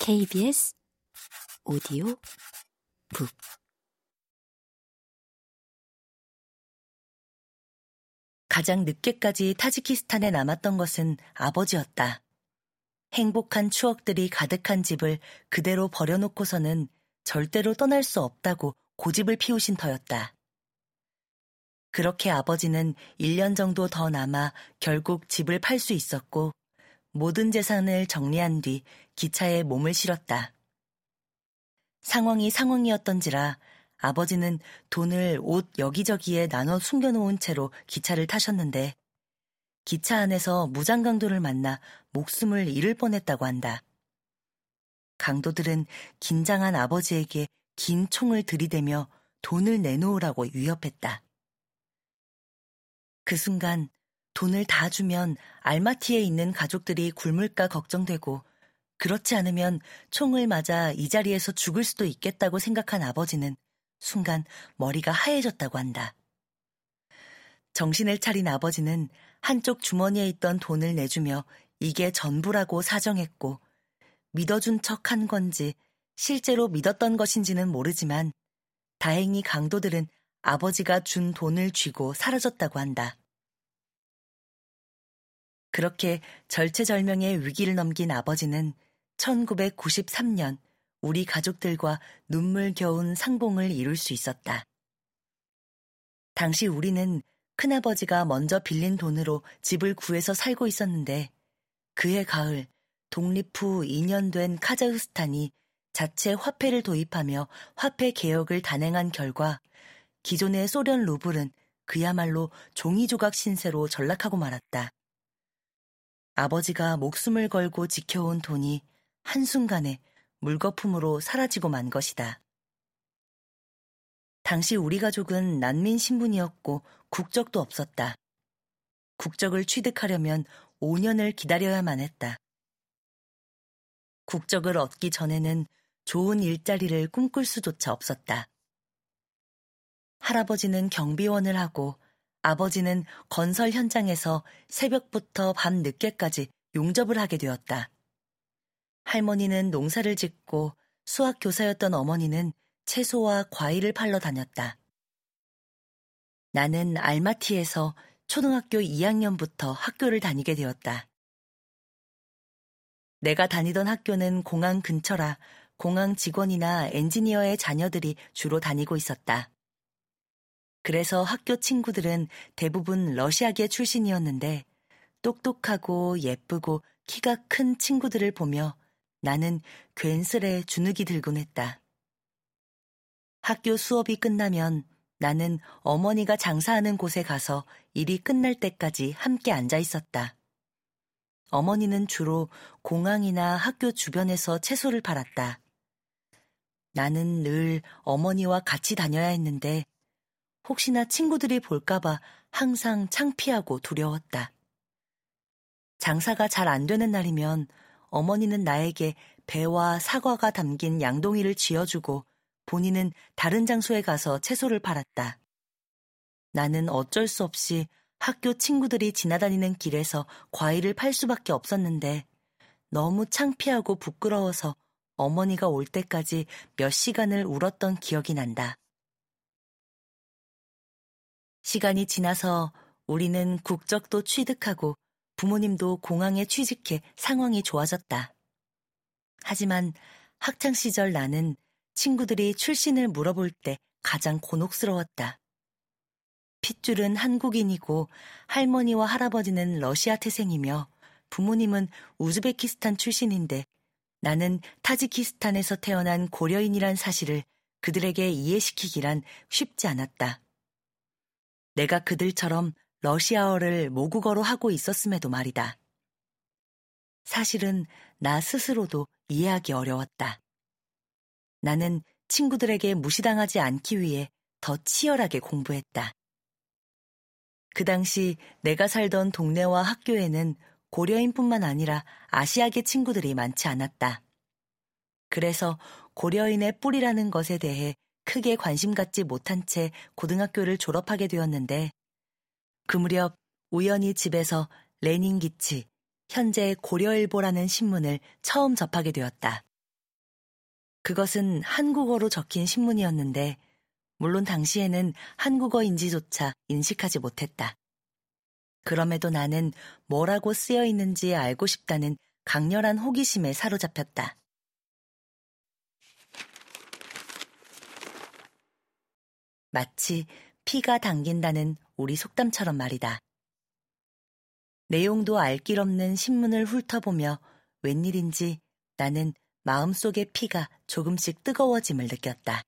KBS 오디오 북 가장 늦게까지 타지키스탄에 남았던 것은 아버지였다. 행복한 추억들이 가득한 집을 그대로 버려놓고서는 절대로 떠날 수 없다고 고집을 피우신 터였다. 그렇게 아버지는 1년 정도 더 남아 결국 집을 팔 수 있었고 모든 재산을 정리한 뒤 기차에 몸을 실었다. 상황이 상황이었던지라 아버지는 돈을 옷 여기저기에 나눠 숨겨놓은 채로 기차를 타셨는데 기차 안에서 무장강도를 만나 목숨을 잃을 뻔했다고 한다. 강도들은 긴장한 아버지에게 긴 총을 들이대며 돈을 내놓으라고 위협했다. 그 순간 돈을 다 주면 알마티에 있는 가족들이 굶을까 걱정되고 그렇지 않으면 총을 맞아 이 자리에서 죽을 수도 있겠다고 생각한 아버지는 순간 머리가 하얘졌다고 한다. 정신을 차린 아버지는 한쪽 주머니에 있던 돈을 내주며 이게 전부라고 사정했고 믿어준 척 한 건지 실제로 믿었던 것인지는 모르지만 다행히 강도들은 아버지가 준 돈을 쥐고 사라졌다고 한다. 그렇게 절체절명의 위기를 넘긴 아버지는 1993년 우리 가족들과 눈물겨운 상봉을 이룰 수 있었다. 당시 우리는 큰아버지가 먼저 빌린 돈으로 집을 구해서 살고 있었는데 그해 가을 독립 후 2년 된 카자흐스탄이 자체 화폐를 도입하며 화폐 개혁을 단행한 결과 기존의 소련 루블은 그야말로 종이조각 신세로 전락하고 말았다. 아버지가 목숨을 걸고 지켜온 돈이 한순간에 물거품으로 사라지고 만 것이다. 당시 우리 가족은 난민 신분이었고 국적도 없었다. 국적을 취득하려면 5년을 기다려야만 했다. 국적을 얻기 전에는 좋은 일자리를 꿈꿀 수조차 없었다. 할아버지는 경비원을 하고 아버지는 건설 현장에서 새벽부터 밤 늦게까지 용접을 하게 되었다. 할머니는 농사를 짓고 수학 교사였던 어머니는 채소와 과일을 팔러 다녔다. 나는 알마티에서 초등학교 2학년부터 학교를 다니게 되었다. 내가 다니던 학교는 공항 근처라 공항 직원이나 엔지니어의 자녀들이 주로 다니고 있었다. 그래서 학교 친구들은 대부분 러시아계 출신이었는데 똑똑하고 예쁘고 키가 큰 친구들을 보며 나는 괜스레 주눅이 들곤 했다. 학교 수업이 끝나면 나는 어머니가 장사하는 곳에 가서 일이 끝날 때까지 함께 앉아 있었다. 어머니는 주로 공항이나 학교 주변에서 채소를 팔았다. 나는 늘 어머니와 같이 다녀야 했는데 혹시나 친구들이 볼까봐 항상 창피하고 두려웠다. 장사가 잘 안 되는 날이면 어머니는 나에게 배와 사과가 담긴 양동이를 쥐어주고 본인은 다른 장소에 가서 채소를 팔았다. 나는 어쩔 수 없이 학교 친구들이 지나다니는 길에서 과일을 팔 수밖에 없었는데 너무 창피하고 부끄러워서 어머니가 올 때까지 몇 시간을 울었던 기억이 난다. 시간이 지나서 우리는 국적도 취득하고 부모님도 공항에 취직해 상황이 좋아졌다. 하지만 학창시절 나는 친구들이 출신을 물어볼 때 가장 곤혹스러웠다. 핏줄은 한국인이고 할머니와 할아버지는 러시아 태생이며 부모님은 우즈베키스탄 출신인데 나는 타지키스탄에서 태어난 고려인이란 사실을 그들에게 이해시키기란 쉽지 않았다. 내가 그들처럼 러시아어를 모국어로 하고 있었음에도 말이다. 사실은 나 스스로도 이해하기 어려웠다. 나는 친구들에게 무시당하지 않기 위해 더 치열하게 공부했다. 그 당시 내가 살던 동네와 학교에는 고려인뿐만 아니라 아시아계 친구들이 많지 않았다. 그래서 고려인의 뿌리라는 것에 대해 크게 관심 갖지 못한 채 고등학교를 졸업하게 되었는데 그 무렵 우연히 집에서 레닌 기치, 현재 고려일보라는 신문을 처음 접하게 되었다. 그것은 한국어로 적힌 신문이었는데, 물론 당시에는 한국어인지조차 인식하지 못했다. 그럼에도 나는 뭐라고 쓰여 있는지 알고 싶다는 강렬한 호기심에 사로잡혔다. 마치 피가 당긴다는 우리 속담처럼 말이다. 내용도 알 길 없는 신문을 훑어보며 웬일인지 나는 마음속의 피가 조금씩 뜨거워짐을 느꼈다.